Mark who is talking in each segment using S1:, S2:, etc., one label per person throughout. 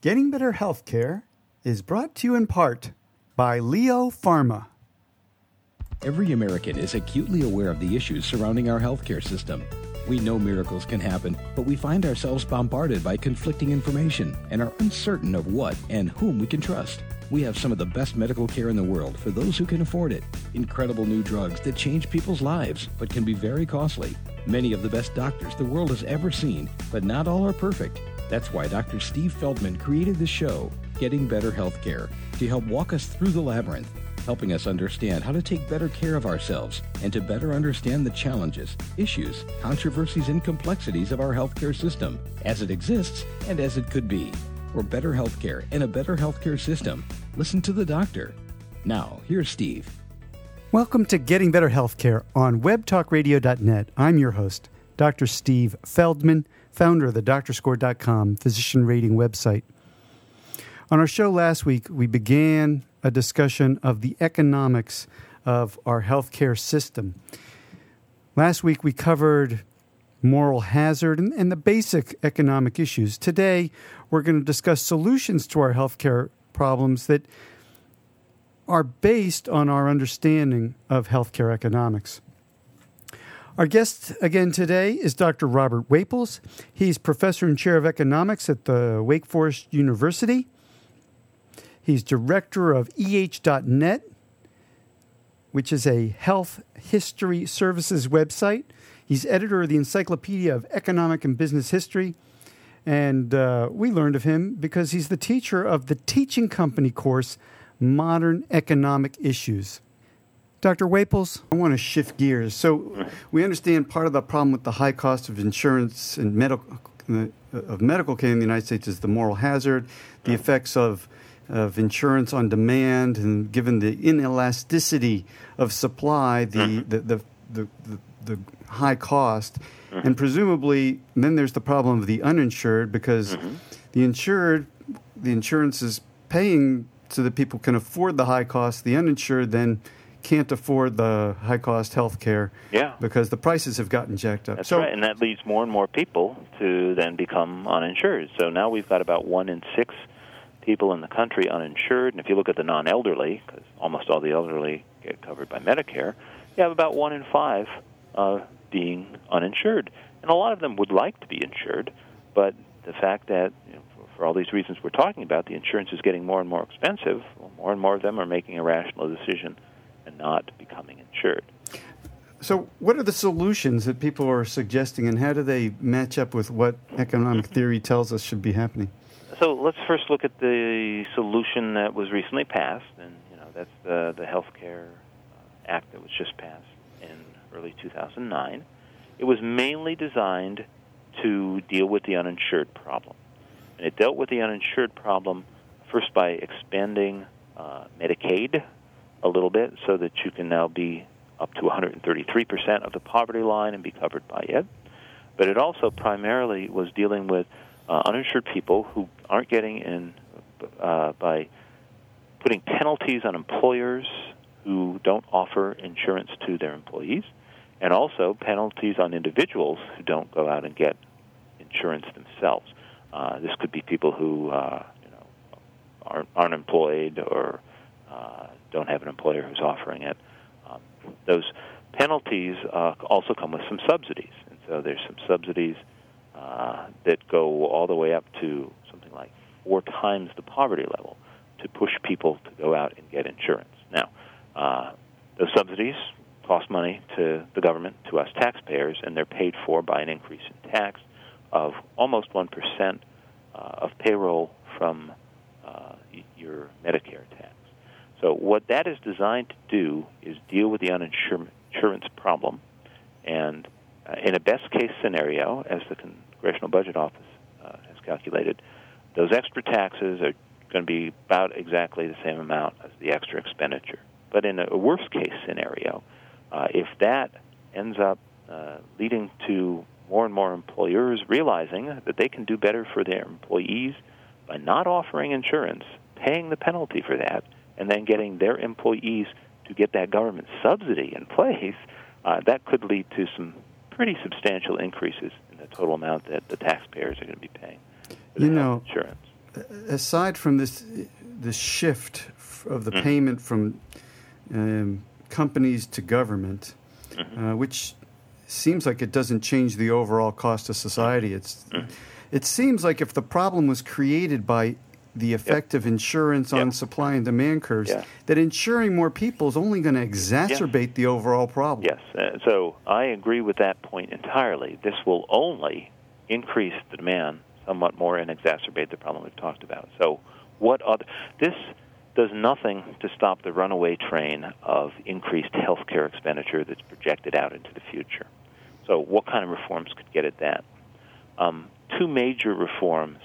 S1: Getting Better Healthcare is brought to you in part by Leo Pharma.
S2: Every American is acutely aware of the issues surrounding our healthcare system. We know miracles can happen, but we find ourselves bombarded by conflicting information and are uncertain of what and whom we can trust. We have some of the best medical care in the world for those who can afford it. Incredible new drugs that change people's lives, but can be very costly. Many of the best doctors the world has ever seen, but not all are perfect. That's why Dr. Steve Feldman created the show, Getting Better Healthcare, to help walk us through the labyrinth, helping us understand how to take better care of ourselves and to better understand the challenges, issues, controversies, and complexities of our healthcare system as it exists and as it could be. For better healthcare and a better healthcare system, listen to the doctor. Now, here's Steve.
S1: Welcome to Getting Better Healthcare on webtalkradio.net. I'm your host, Dr. Steve Feldman founder of the doctorscore.com physician rating website. On our show last week, we began a discussion of the economics of our healthcare system. Last week, we covered moral hazard and, and the basic economic issues. Today, we're going to discuss solutions to our healthcare problems that are based on our understanding of healthcare economics. Our guest again today is Dr. Robert Whaples. He's professor and chair of economics at the Wake Forest University. He's director of EH.net, which is a health history services website. He's editor of the Encyclopedia of Economic and Business History. And uh, we learned of him because he's the teacher of the teaching company course, Modern Economic Issues. Dr. Whaples, I want to shift gears. So, we understand part of the problem with the high cost of insurance and medical of medical care in the United States is the moral hazard, the effects of of insurance on demand, and given the inelasticity of supply, the mm-hmm. the, the, the, the, the high cost, mm-hmm. and presumably then there's the problem of the uninsured because mm-hmm. the insured, the insurance is paying so that people can afford the high cost. The uninsured then can't afford the high cost health care
S3: yeah.
S1: because the prices have gotten jacked up.
S3: That's
S1: so,
S3: right, and that leads more and more people to then become uninsured. So now we've got about one in six people in the country uninsured, and if you look at the non elderly, because almost all the elderly get covered by Medicare, you have about one in five uh, being uninsured. And a lot of them would like to be insured, but the fact that you know, for all these reasons we're talking about, the insurance is getting more and more expensive. More and more of them are making a rational decision and not becoming insured.
S1: So, what are the solutions that people are suggesting, and how do they match up with what economic theory tells us should be happening?
S3: So, let's first look at the solution that was recently passed, and you know that's the the Healthcare uh, Act that was just passed in early 2009. It was mainly designed to deal with the uninsured problem, and it dealt with the uninsured problem first by expanding uh, Medicaid a little bit so that you can now be up to 133% of the poverty line and be covered by it. But it also primarily was dealing with uh, uninsured people who aren't getting in uh, by putting penalties on employers who don't offer insurance to their employees, and also penalties on individuals who don't go out and get insurance themselves. Uh, this could be people who uh, you know aren't, aren't employed or uh, don't have an employer who's offering it. Um, those penalties uh, also come with some subsidies, and so there's some subsidies uh, that go all the way up to something like four times the poverty level to push people to go out and get insurance. Now, uh, those subsidies cost money to the government, to us taxpayers, and they're paid for by an increase in tax of almost 1% uh, of payroll from uh, your Medicare tax. So what that is designed to do is deal with the uninsurance problem, and uh, in a best case scenario, as the Congressional Budget Office uh, has calculated, those extra taxes are going to be about exactly the same amount as the extra expenditure. But in a worst case scenario, uh, if that ends up uh, leading to more and more employers realizing that they can do better for their employees by not offering insurance, paying the penalty for that, and then getting their employees to get that government subsidy in place, uh, that could lead to some pretty substantial increases in the total amount that the taxpayers are going to be paying.
S1: you know,
S3: insurance.
S1: aside from this, the shift of the mm-hmm. payment from um, companies to government, mm-hmm. uh, which seems like it doesn't change the overall cost of society. It's, mm-hmm. It seems like if the problem was created by the effect yep. of insurance yep. on supply and demand curves, yeah. that insuring more people is only going to exacerbate the overall problem.
S3: Yes. Uh, so I agree with that point entirely. This will only increase the demand somewhat more and exacerbate the problem we've talked about. So, what other. This does nothing to stop the runaway train of increased healthcare expenditure that's projected out into the future. So, what kind of reforms could get at that? Um, two major reforms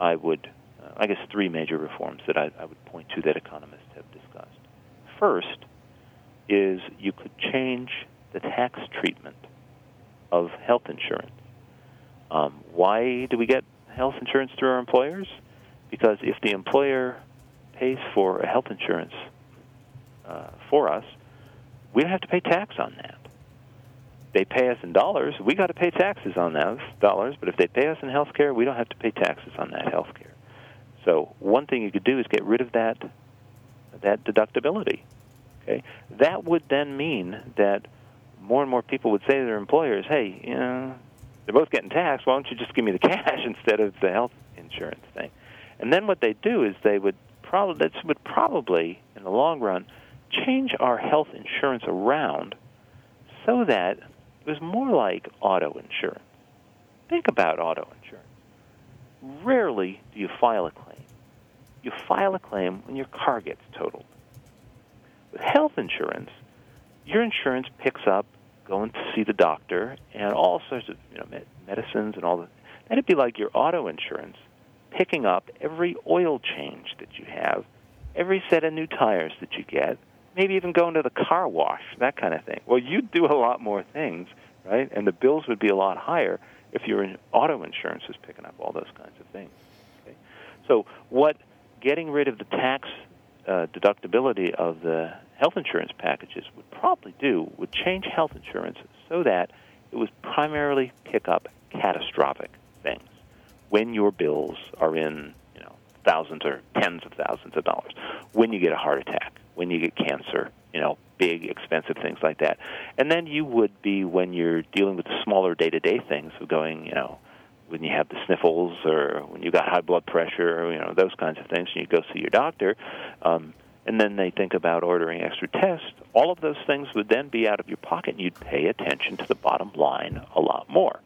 S3: I would I guess, three major reforms that I, I would point to that economists have discussed. First is you could change the tax treatment of health insurance. Um, why do we get health insurance through our employers? Because if the employer pays for health insurance uh, for us, we don't have to pay tax on that. They pay us in dollars, we got to pay taxes on those dollars. But if they pay us in health care, we don't have to pay taxes on that health care. So one thing you could do is get rid of that that deductibility. Okay, that would then mean that more and more people would say to their employers, "Hey, you know, they're both getting taxed. Why don't you just give me the cash instead of the health insurance thing?" And then what they do is they would probably that would probably in the long run change our health insurance around so that it was more like auto insurance. Think about auto insurance. Rarely do you file a claim you file a claim when your car gets totaled. With health insurance, your insurance picks up going to see the doctor and all sorts of you know medicines and all that. That'd be like your auto insurance picking up every oil change that you have, every set of new tires that you get, maybe even going to the car wash, that kind of thing. Well, you'd do a lot more things, right? And the bills would be a lot higher if your auto insurance is picking up all those kinds of things. Okay? So what getting rid of the tax uh, deductibility of the health insurance packages would probably do would change health insurance so that it would primarily pick up catastrophic things when your bills are in you know thousands or tens of thousands of dollars when you get a heart attack when you get cancer you know big expensive things like that and then you would be when you're dealing with the smaller day to day things of going you know when you have the sniffles or when you got high blood pressure, or, you know those kinds of things, and you go see your doctor, um, and then they think about ordering extra tests. All of those things would then be out of your pocket, and you'd pay attention to the bottom line a lot more.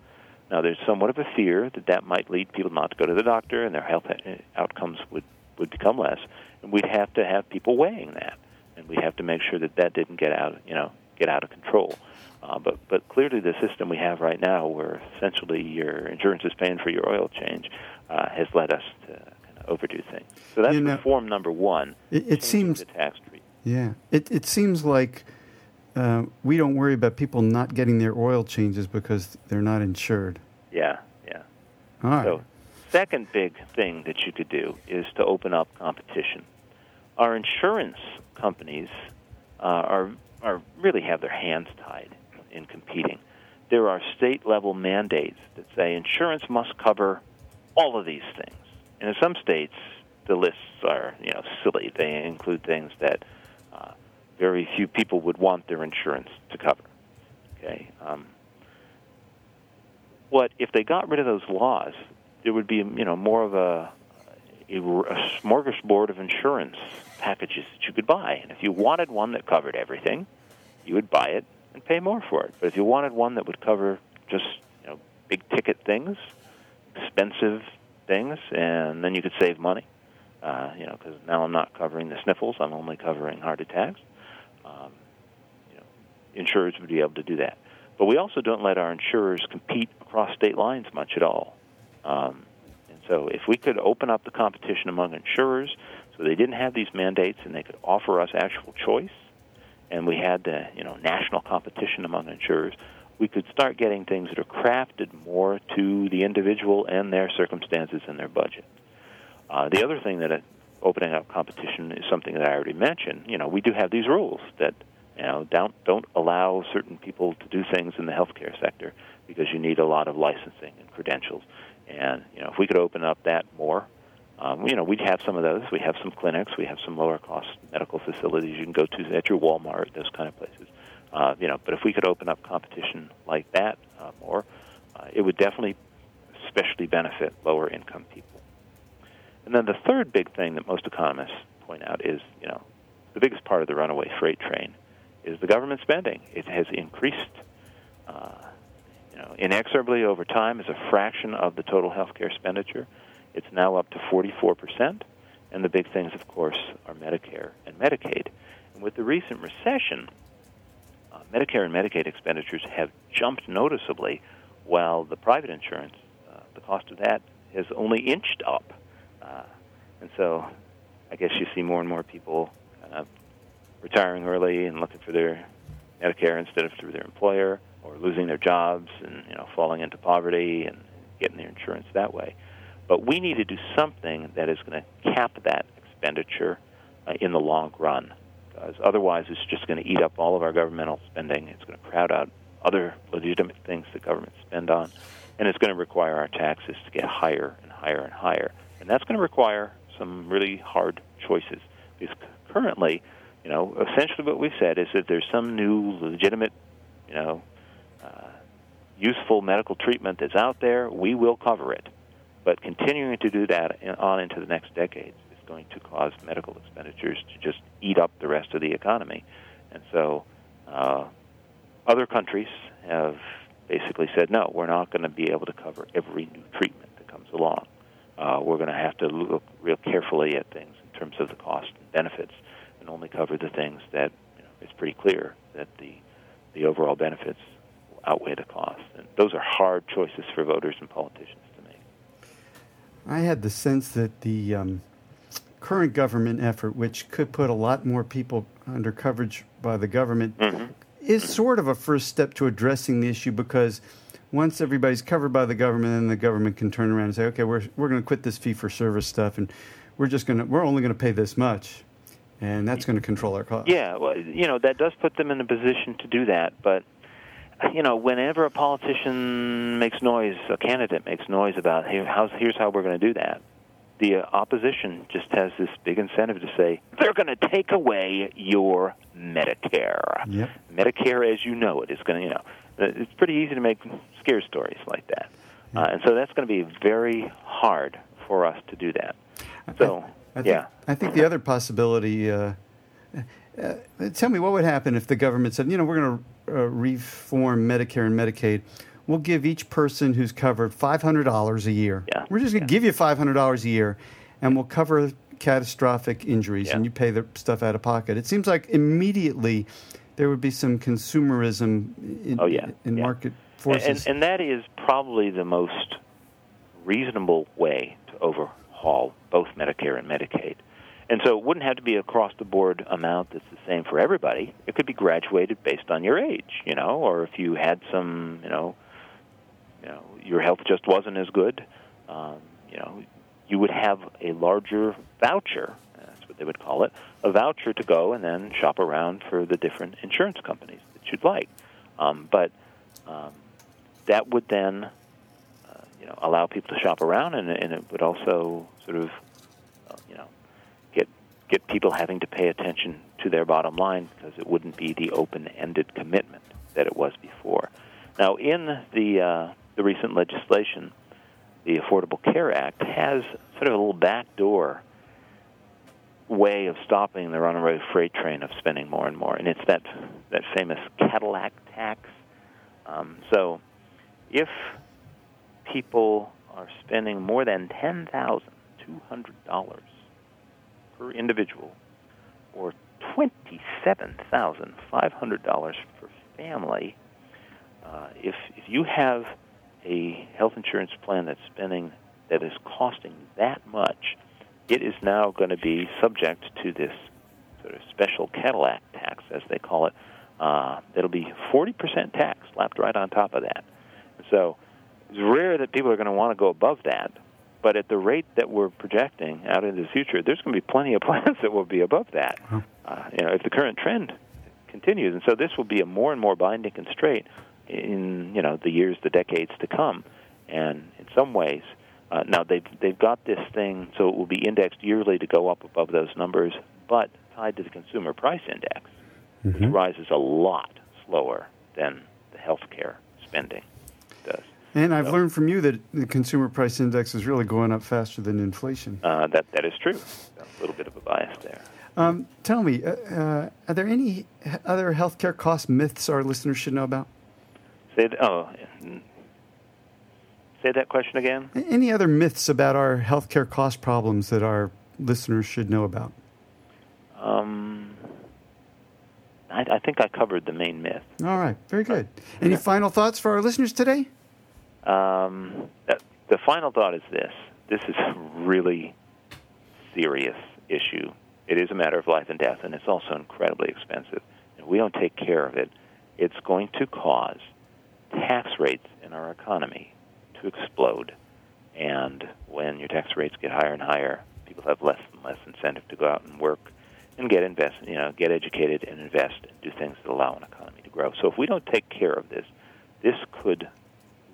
S3: Now, there's somewhat of a fear that that might lead people not to go to the doctor, and their health uh, outcomes would would become less, and we'd have to have people weighing that, and we have to make sure that that didn't get out, you know, get out of control. Uh, but but clearly, the system we have right now, where essentially your insurance is paying for your oil change, uh, has led us to kind of overdo things. So that's you know, reform number one.
S1: It, it seems
S3: the tax treatment.
S1: Yeah, it it seems like uh, we don't worry about people not getting their oil changes because they're not insured.
S3: Yeah, yeah.
S1: All right.
S3: So, second big thing that you could do is to open up competition. Our insurance companies uh, are are really have their hands tied in competing. There are state level mandates that say insurance must cover all of these things. And in some states, the lists are you know silly. They include things that uh, very few people would want their insurance to cover. Okay. Um, what if they got rid of those laws? There would be you know more of a, a, smorgasbord of insurance packages that you could buy. And if you wanted one that covered everything, you would buy it and pay more for it. But if you wanted one that would cover just you know big ticket things, expensive things, and then you could save money. Uh, you know, because now I'm not covering the sniffles; I'm only covering heart attacks. Um, you know, insurers would be able to do that. But we also don't let our insurers compete across state lines much at all. Um, so, if we could open up the competition among insurers, so they didn't have these mandates and they could offer us actual choice, and we had the you know national competition among insurers, we could start getting things that are crafted more to the individual and their circumstances and their budget. Uh, the other thing that uh, opening up competition is something that I already mentioned. You know, we do have these rules that you know don't don't allow certain people to do things in the healthcare sector because you need a lot of licensing and credentials. And you know, if we could open up that more, Um, you know, we'd have some of those. We have some clinics. We have some lower cost medical facilities you can go to at your Walmart, those kind of places. Uh, you know, but if we could open up competition like that uh, more, uh, it would definitely, especially benefit lower income people. And then the third big thing that most economists point out is, you know, the biggest part of the runaway freight train is the government spending. It has increased, inexorably over time as a fraction of the total healthcare expenditure. It's now up to 44%. And the big things, of course, are Medicare and Medicaid. And with the recent recession, uh, Medicare and Medicaid expenditures have jumped noticeably, while the private insurance, uh, the cost of that has only inched up. Uh, and so I guess you see more and more people kind of retiring early and looking for their Medicare instead of through their employer, or losing their jobs and you know falling into poverty and getting their insurance that way. But we need to do something that is going to cap that expenditure uh, in the long run, because otherwise it's just going to eat up all of our governmental spending. It's going to crowd out other legitimate things that governments spend on, and it's going to require our taxes to get higher and higher and higher. And that's going to require some really hard choices. Because currently, you know, essentially what we've said is that there's some new legitimate, you know, useful medical treatment that's out there. We will cover it. But continuing to do that on into the next decades is going to cause medical expenditures to just eat up the rest of the economy. And so uh, other countries have basically said, no, we're not going to be able to cover every new treatment that comes along. Uh, we're going to have to look real carefully at things in terms of the cost and benefits and only cover the things that you know, it's pretty clear that the, the overall benefits outweigh the cost. And those are hard choices for voters and politicians. To make.
S1: I had the sense that the um, current government effort, which could put a lot more people under coverage by the government, mm-hmm. is sort of a first step to addressing the issue because once everybody's covered by the government, then the government can turn around and say, okay, we're, we're going to quit this fee for service stuff and we're just going to, we're only going to pay this much. And that's going to control our costs.
S3: Yeah, well, you know, that does put them in a position to do that, but you know, whenever a politician makes noise, a candidate makes noise about hey, how's, here's how we're going to do that, the uh, opposition just has this big incentive to say they're going to take away your Medicare.
S1: Yep.
S3: Medicare, as you know it, is going to, you know, uh, it's pretty easy to make scare stories like that, uh, and so that's going to be very hard for us to do that. So,
S1: I, I
S3: yeah,
S1: think, I think the other possibility. Uh, uh, tell me what would happen if the government said, you know, we're going to uh, reform Medicare and Medicaid, we'll give each person who's covered $500 a year.
S3: Yeah.
S1: We're just going to
S3: yeah.
S1: give you $500 a year, and we'll cover catastrophic injuries,
S3: yeah.
S1: and you pay the stuff out of pocket. It seems like immediately there would be some consumerism in,
S3: oh, yeah.
S1: in
S3: yeah.
S1: market forces.
S3: And, and that is probably the most reasonable way to overhaul both Medicare and Medicaid. And so it wouldn't have to be across the board amount that's the same for everybody. It could be graduated based on your age, you know, or if you had some, you know, you know, your health just wasn't as good, um, you know, you would have a larger voucher. That's what they would call it, a voucher to go and then shop around for the different insurance companies that you'd like. Um, but um, that would then, uh, you know, allow people to shop around, and, and it would also sort of get people having to pay attention to their bottom line because it wouldn't be the open-ended commitment that it was before. Now, in the uh, the recent legislation, the Affordable Care Act has sort of a little backdoor way of stopping the runaway freight train of spending more and more, and it's that that famous Cadillac tax. Um, so, if people are spending more than ten thousand two hundred dollars per individual, or $27,500 per family. Uh, if, if you have a health insurance plan that's spending, that is costing that much, it is now going to be subject to this sort of special Cadillac tax, as they call it. Uh, that'll be 40% tax slapped right on top of that. So it's rare that people are going to want to go above that, but at the rate that we're projecting out into the future, there's going to be plenty of plants that will be above that. Uh, you know, if the current trend continues, and so this will be a more and more binding constraint in you know the years, the decades to come. And in some ways, Uh, now they've they've got this thing, so it will be indexed yearly to go up above those numbers, but tied to the consumer price index,
S1: Mm-hmm.
S3: which rises a lot slower than the healthcare spending.
S1: And I've
S3: So-
S1: learned from you that the consumer price index is really going up faster than inflation.
S3: Uh, that that is true. A little bit of a bias there.
S1: Um, tell me, uh, uh, are there any other healthcare cost myths our listeners should know about?
S3: Say th- oh, say that question again.
S1: Any other myths about our healthcare cost problems that our listeners should know about?
S3: Um, I, I think I covered the main myth.
S1: All right, very good. Any final thoughts for our listeners today?
S3: Um, the final thought is this: this is a really serious issue. It is a matter of life and death, and it's also incredibly expensive. If we don't take care of it, it's going to cause tax rates in our economy to explode. And when your tax rates get higher and higher, people have less and less incentive to go out and work and get invest, you know, get educated and invest and do things that allow an economy to grow. So if we don't take care of this, this could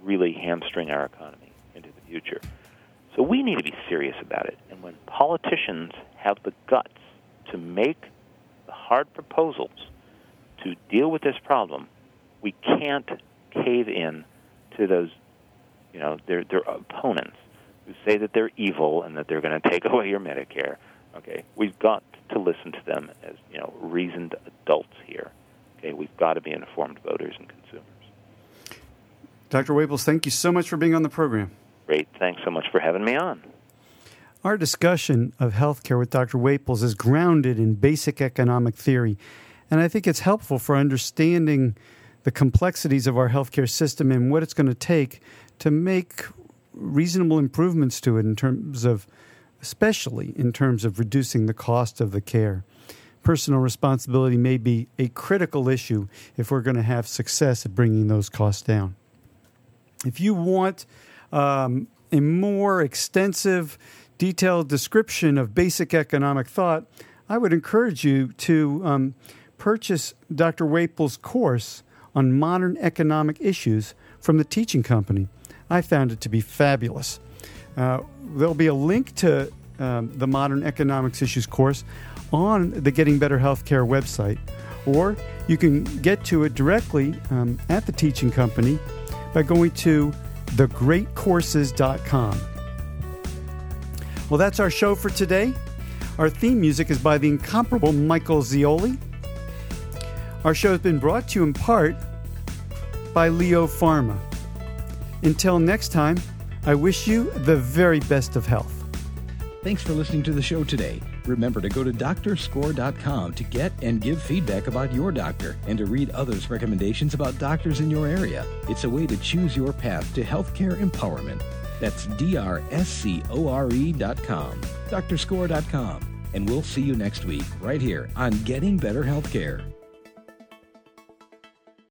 S3: really hamstring our economy into the future. So we need to be serious about it. And when politicians have the guts to make the hard proposals to deal with this problem, we can't cave in to those, you know, their their opponents who say that they're evil and that they're going to take away your Medicare. Okay, we've got to listen to them as you know reasoned adults here. Okay, we've got to be informed voters and consumers.
S1: Dr. Whaples, thank you so much for being on the program.
S3: Great, thanks so much for having me on.
S1: Our discussion of healthcare with Dr. Whaples is grounded in basic economic theory, and I think it's helpful for understanding the complexities of our healthcare system and what it's going to take to make reasonable improvements to it in terms of, especially in terms of reducing the cost of the care. Personal responsibility may be a critical issue if we're going to have success at bringing those costs down. If you want um, a more extensive, detailed description of basic economic thought, I would encourage you to um, purchase Dr. Whaple's course on modern economic issues from the Teaching Company. I found it to be fabulous. Uh, there'll be a link to um, the Modern Economics Issues course on the Getting Better Healthcare website, or you can get to it directly um, at the Teaching Company by going to thegreatcourses.com. Well, that's our show for today. Our theme music is by the incomparable Michael Zioli. Our show has been brought to you in part by Leo Pharma. Until next time, I wish you the very best of health.
S2: Thanks for listening to the show today. Remember to go to doctorscore.com to get and give feedback about your doctor and to read others' recommendations about doctors in your area. It's a way to choose your path to healthcare empowerment. That's D-R-S-C-O-R-E dot com, doctorscore.com. And we'll see you next week right here on Getting Better Healthcare.